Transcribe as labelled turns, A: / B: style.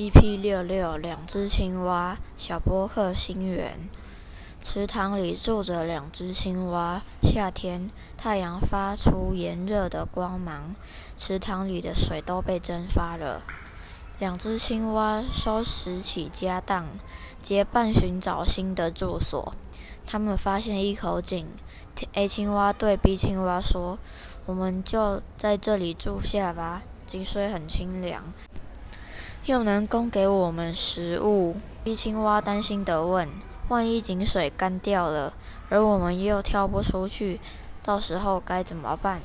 A: EP 六六两只青蛙，小波克星源。池塘里住着两只青蛙。夏天，太阳发出炎热的光芒，池塘里的水都被蒸发了。两只青蛙收拾起家当，结伴寻找新的住所。他们发现一口井。A 青蛙对 B 青蛙说：“我们就在这里住下吧，井水很清凉。”又能供给我们食物。一青蛙担心地问：“万一井水干掉了，而我们又跳不出去，到时候该怎么办？”